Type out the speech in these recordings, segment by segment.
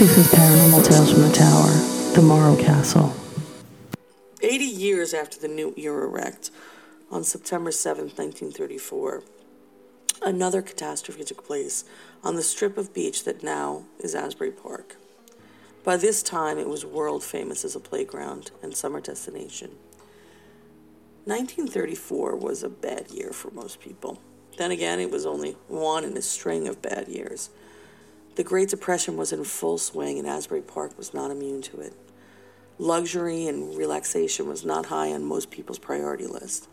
This is Paranormal Tales from the Tower, the Morro Castle. 80 years after the new era wrecked, on September 7, 1934, another catastrophe took place on the strip of beach that now is Asbury Park. By this time, it was world famous as a playground and summer destination. 1934 was a bad year for most people. Then again, it was only one in a string of bad years. The Great Depression was in full swing, and Asbury Park was not immune to it. Luxury and relaxation was not high on most people's priority list.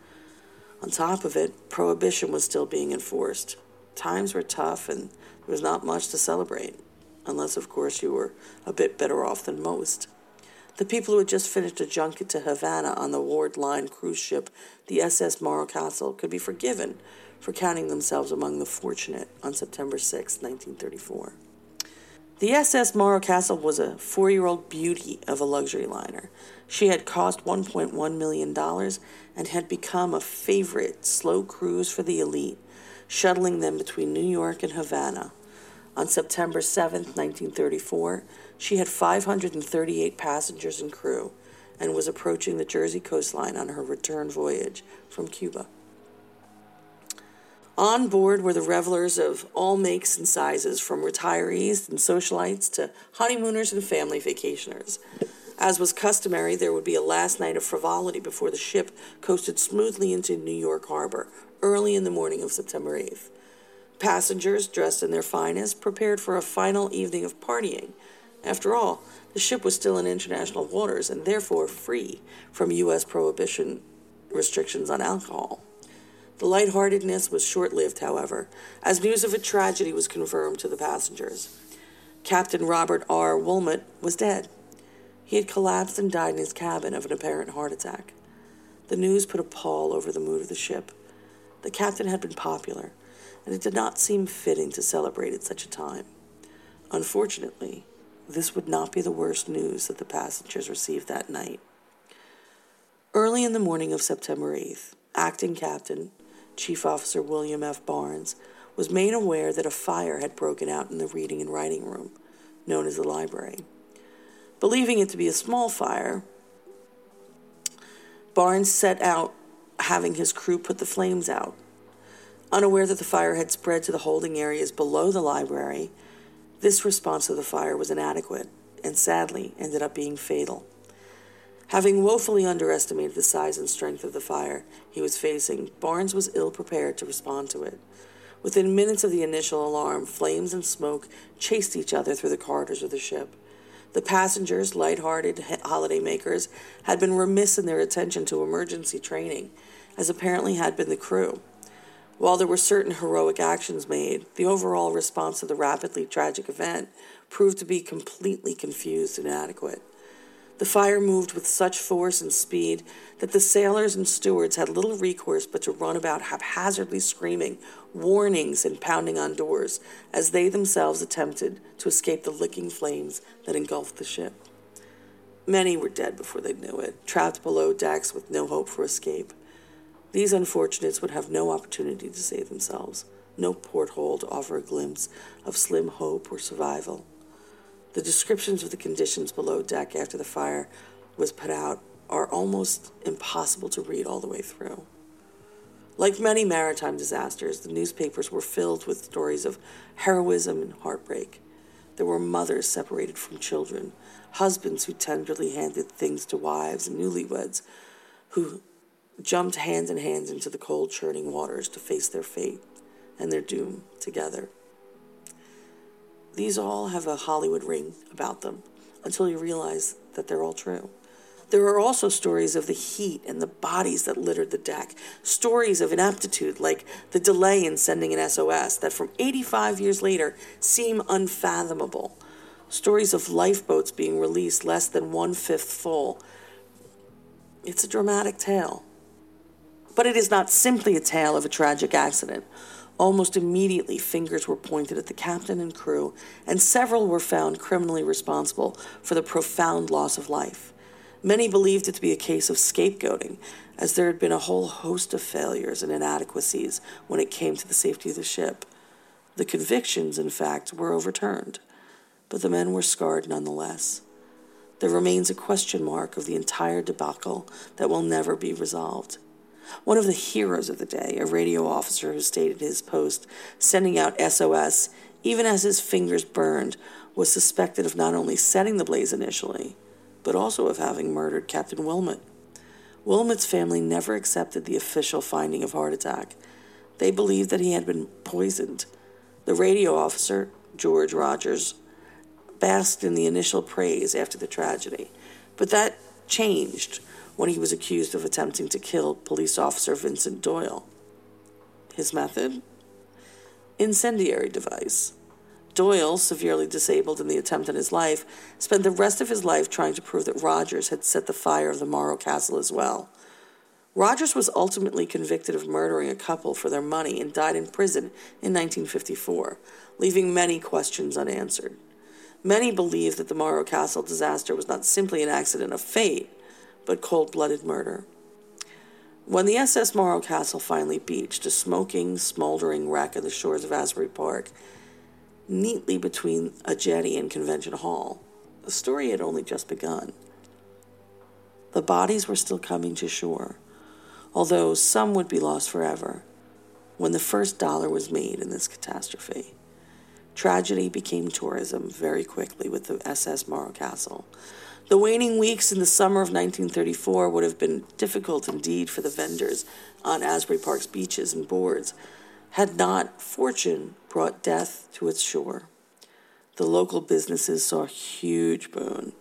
On top of it, prohibition was still being enforced. Times were tough, and there was not much to celebrate unless, of course, you were a bit better off than most. The people who had just finished a junket to Havana on the Ward Line cruise ship, the SS Morro Castle, could be forgiven for counting themselves among the fortunate on September 6, 1934. The SS Morro Castle was a four year old beauty of a luxury liner. She had cost $1.1 million and had become a favorite slow cruise for the elite, shuttling them between New York and Havana. On September 7, 1934, she had 538 passengers and crew and was approaching the Jersey coastline on her return voyage from Cuba. On board were the revelers of all makes and sizes, from retirees and socialites to honeymooners and family vacationers. As was customary, there would be a last night of frivolity before the ship coasted smoothly into New York Harbor early in the morning of September 8th. Passengers, dressed in their finest, prepared for a final evening of partying. After all, the ship was still in international waters and therefore free from U.S. prohibition restrictions on alcohol. The lightheartedness was short lived, however, as news of a tragedy was confirmed to the passengers. Captain Robert R. Wilmot was dead. He had collapsed and died in his cabin of an apparent heart attack. The news put a pall over the mood of the ship. The captain had been popular, and it did not seem fitting to celebrate at such a time. Unfortunately, this would not be the worst news that the passengers received that night. Early in the morning of September 8th, acting captain, Chief Officer William F. Barnes, was made aware that a fire had broken out in the reading and writing room, known as the library. Believing it to be a small fire, Barnes set out having his crew put the flames out. Unaware that the fire had spread to the holding areas below the library, this response to the fire was inadequate and sadly ended up being fatal. Having woefully underestimated the size and strength of the fire he was facing, Barnes was ill prepared to respond to it. Within minutes of the initial alarm, flames and smoke chased each other through the corridors of the ship. The passengers, light-hearted holidaymakers, had been remiss in their attention to emergency training, as apparently had been the crew. While there were certain heroic actions made, the overall response to the rapidly tragic event proved to be completely confused and inadequate. The fire moved with such force and speed that the sailors and stewards had little recourse but to run about haphazardly screaming warnings and pounding on doors as they themselves attempted to escape the licking flames that engulfed the ship. Many were dead before they knew it, trapped below decks with no hope for escape. These unfortunates would have no opportunity to save themselves, no porthole to offer a glimpse of slim hope or survival. The descriptions of the conditions below deck after the fire was put out are almost impossible to read all the way through. Like many maritime disasters, the newspapers were filled with stories of heroism and heartbreak. There were mothers separated from children, husbands who tenderly handed things to wives, and newlyweds who jumped hand in hand into the cold, churning waters to face their fate and their doom together. These all have a Hollywood ring about them until you realize that they're all true. There are also stories of the heat and the bodies that littered the deck, stories of ineptitude like the delay in sending an SOS that from 85 years later seem unfathomable, stories of lifeboats being released less than one fifth full. It's a dramatic tale. But it is not simply a tale of a tragic accident. Almost immediately, fingers were pointed at the captain and crew, and several were found criminally responsible for the profound loss of life. Many believed it to be a case of scapegoating, as there had been a whole host of failures and inadequacies when it came to the safety of the ship. The convictions, in fact, were overturned. but the men were scarred nonetheless. There remains a question mark of the entire debacle that will never be resolved. One of the heroes of the day, a radio officer who stayed at his post, sending out SOS even as his fingers burned, was suspected of not only setting the blaze initially, but also of having murdered Captain Wilmot. Wilmot's family never accepted the official finding of heart attack. They believed that he had been poisoned. The radio officer, George Rogers, basked in the initial praise after the tragedy, but that changed when he was accused of attempting to kill police officer Vincent Doyle. His method? Incendiary device. Doyle, severely disabled in the attempt on his life, spent the rest of his life trying to prove that Rogers had set the fire of the Morro Castle as well. Rogers was ultimately convicted of murdering a couple for their money and died in prison in 1954, leaving many questions unanswered. Many believe that the Morro Castle disaster was not simply an accident of fate, but cold blooded murder. When the SS Morro Castle finally beached, a smoking, smoldering wreck on the shores of Asbury Park, neatly between a jetty and Convention Hall, the story had only just begun. The bodies were still coming to shore, although some would be lost forever, when the first dollar was made in this catastrophe. Tragedy became tourism very quickly with the SS Morro Castle. The waning weeks in the summer of 1934 would have been difficult indeed for the vendors on Asbury Park's beaches and boards had not fortune brought death to its shore. The local businesses saw a huge boon.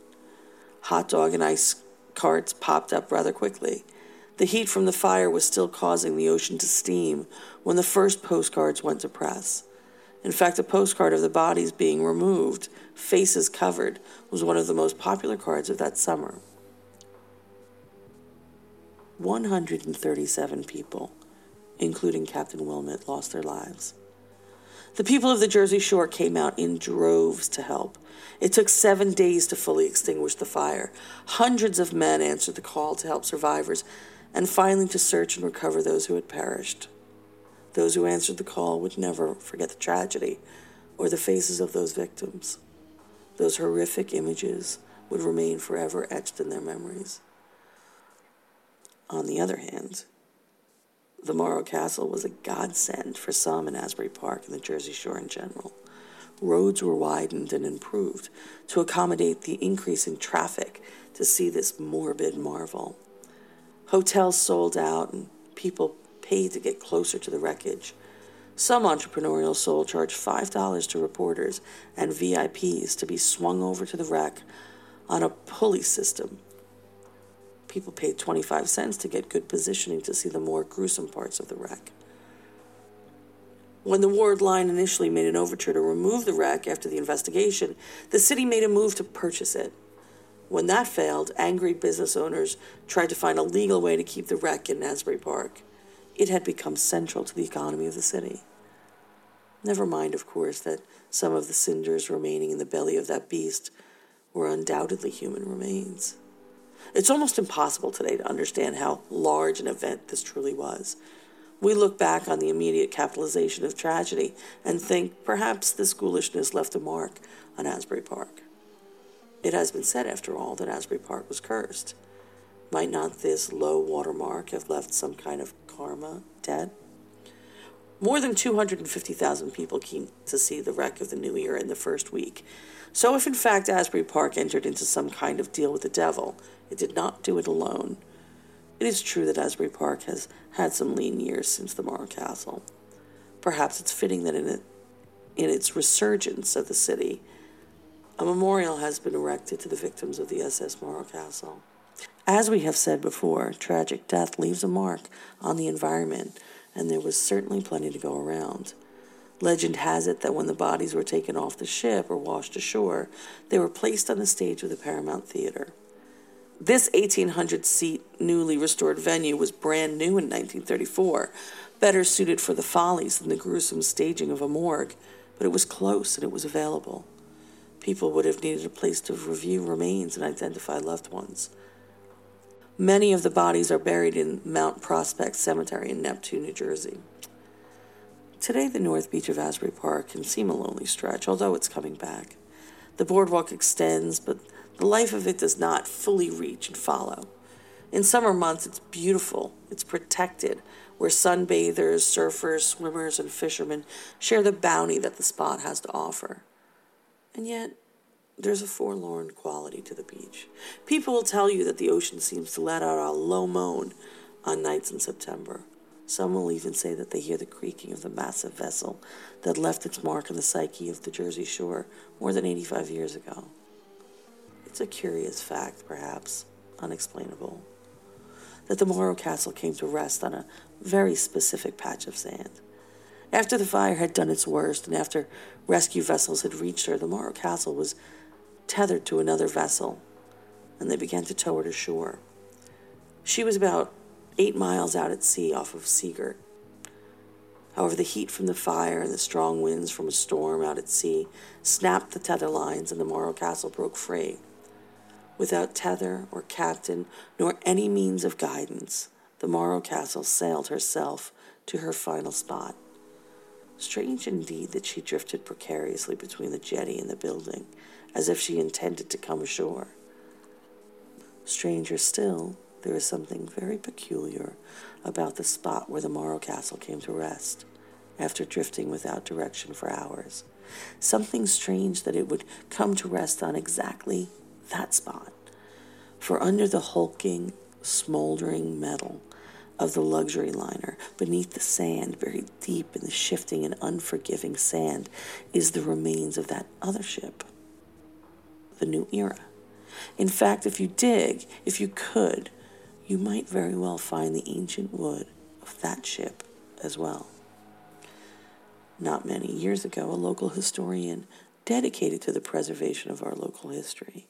Hot dog and ice carts popped up rather quickly. The heat from the fire was still causing the ocean to steam when the first postcards went to press. In fact, a postcard of the bodies being removed, faces covered, was one of the most popular cards of that summer. 137 people, including Captain Wilmot, lost their lives. The people of the Jersey Shore came out in droves to help. It took seven days to fully extinguish the fire. Hundreds of men answered the call to help survivors and finally to search and recover those who had perished. Those who answered the call would never forget the tragedy or the faces of those victims. Those horrific images would remain forever etched in their memories. On the other hand, the Morro Castle was a godsend for some in Asbury Park and the Jersey Shore in general. Roads were widened and improved to accommodate the increase in traffic to see this morbid marvel. Hotels sold out and people paid to get closer to the wreckage. Some entrepreneurial soul charged $5 to reporters and VIPs to be swung over to the wreck on a pulley system. People paid 25 cents to get good positioning to see the more gruesome parts of the wreck. When the Ward line initially made an overture to remove the wreck after the investigation, the city made a move to purchase it. When that failed, angry business owners tried to find a legal way to keep the wreck in Asbury Park it had become central to the economy of the city. Never mind, of course, that some of the cinders remaining in the belly of that beast were undoubtedly human remains. It's almost impossible today to understand how large an event this truly was. We look back on the immediate capitalization of tragedy and think perhaps this foolishness left a mark on Asbury Park. It has been said, after all, that Asbury Park was cursed. Might not this low water mark have left some kind of karma dead? More than 250,000 people came to see the wreck of the new year in the first week. So, if in fact Asbury Park entered into some kind of deal with the devil, it did not do it alone. It is true that Asbury Park has had some lean years since the Morro Castle. Perhaps it's fitting that in, it, in its resurgence of the city, a memorial has been erected to the victims of the SS Morro Castle. As we have said before, tragic death leaves a mark on the environment, and there was certainly plenty to go around. Legend has it that when the bodies were taken off the ship or washed ashore, they were placed on the stage of the Paramount Theater. This 1,800 seat, newly restored venue was brand new in 1934, better suited for the follies than the gruesome staging of a morgue, but it was close and it was available. People would have needed a place to review remains and identify loved ones. Many of the bodies are buried in Mount Prospect Cemetery in Neptune, New Jersey. Today, the North Beach of Asbury Park can seem a lonely stretch, although it's coming back. The boardwalk extends, but the life of it does not fully reach and follow. In summer months, it's beautiful, it's protected, where sunbathers, surfers, swimmers, and fishermen share the bounty that the spot has to offer. And yet, there's a forlorn quality to the beach. People will tell you that the ocean seems to let out a low moan on nights in September. Some will even say that they hear the creaking of the massive vessel that left its mark on the psyche of the Jersey Shore more than 85 years ago. It's a curious fact, perhaps unexplainable, that the Morro Castle came to rest on a very specific patch of sand. After the fire had done its worst and after rescue vessels had reached her, the Morro Castle was tethered to another vessel and they began to tow her to shore. She was about eight miles out at sea off of Sea Girt. However, the heat from the fire and the strong winds from a storm out at sea snapped the tether lines and the Morro Castle broke free. Without tether or captain, nor any means of guidance, the Morro Castle sailed herself to her final spot. Strange indeed that she drifted precariously between the jetty and the building, as if she intended to come ashore. Stranger still, there is something very peculiar about the spot where the Morro Castle came to rest after drifting without direction for hours. Something strange that it would come to rest on exactly that spot. For under the hulking, smoldering metal of the luxury liner, beneath the sand, buried deep in the shifting and unforgiving sand, is the remains of that other ship, the New Era. In fact, if you dig, if you could, you might very well find the ancient wood of that ship as well. Not many years ago, a local historian dedicated to the preservation of our local history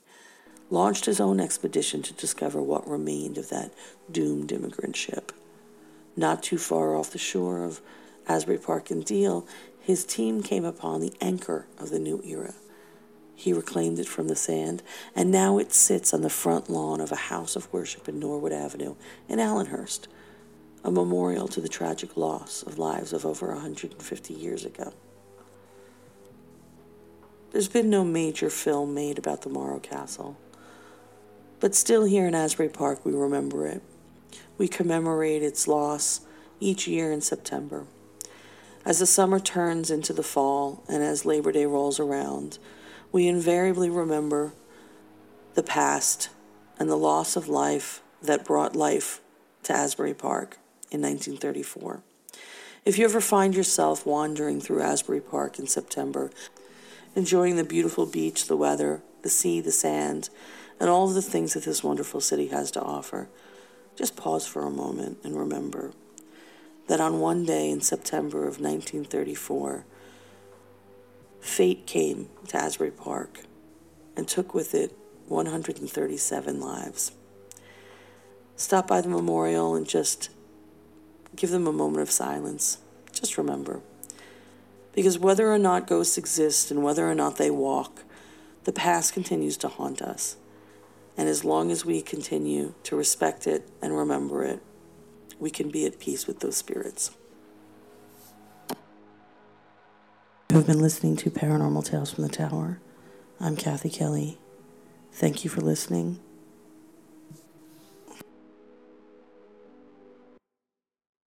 launched his own expedition to discover what remained of that doomed immigrant ship. Not too far off the shore of Asbury Park and Deal, his team came upon the anchor of the new era. He reclaimed it from the sand, and now it sits on the front lawn of a house of worship in Norwood Avenue in Allenhurst, a memorial to the tragic loss of lives of over 150 years ago. There's been no major film made about the Morro Castle. But still, here in Asbury Park, we remember it. We commemorate its loss each year in September. As the summer turns into the fall and as Labor Day rolls around, we invariably remember the past and the loss of life that brought life to Asbury Park in 1934. If you ever find yourself wandering through Asbury Park in September, enjoying the beautiful beach, the weather, the sea, the sand, and all of the things that this wonderful city has to offer, just pause for a moment and remember that on one day in September of 1934, fate came to Asbury Park and took with it 137 lives. Stop by the memorial and just give them a moment of silence. Just remember. Because whether or not ghosts exist and whether or not they walk, the past continues to haunt us. And as long as we continue to respect it and remember it, we can be at peace with those spirits. You have been listening to Paranormal Tales from the Tower. I'm Kathy Kelly. Thank you for listening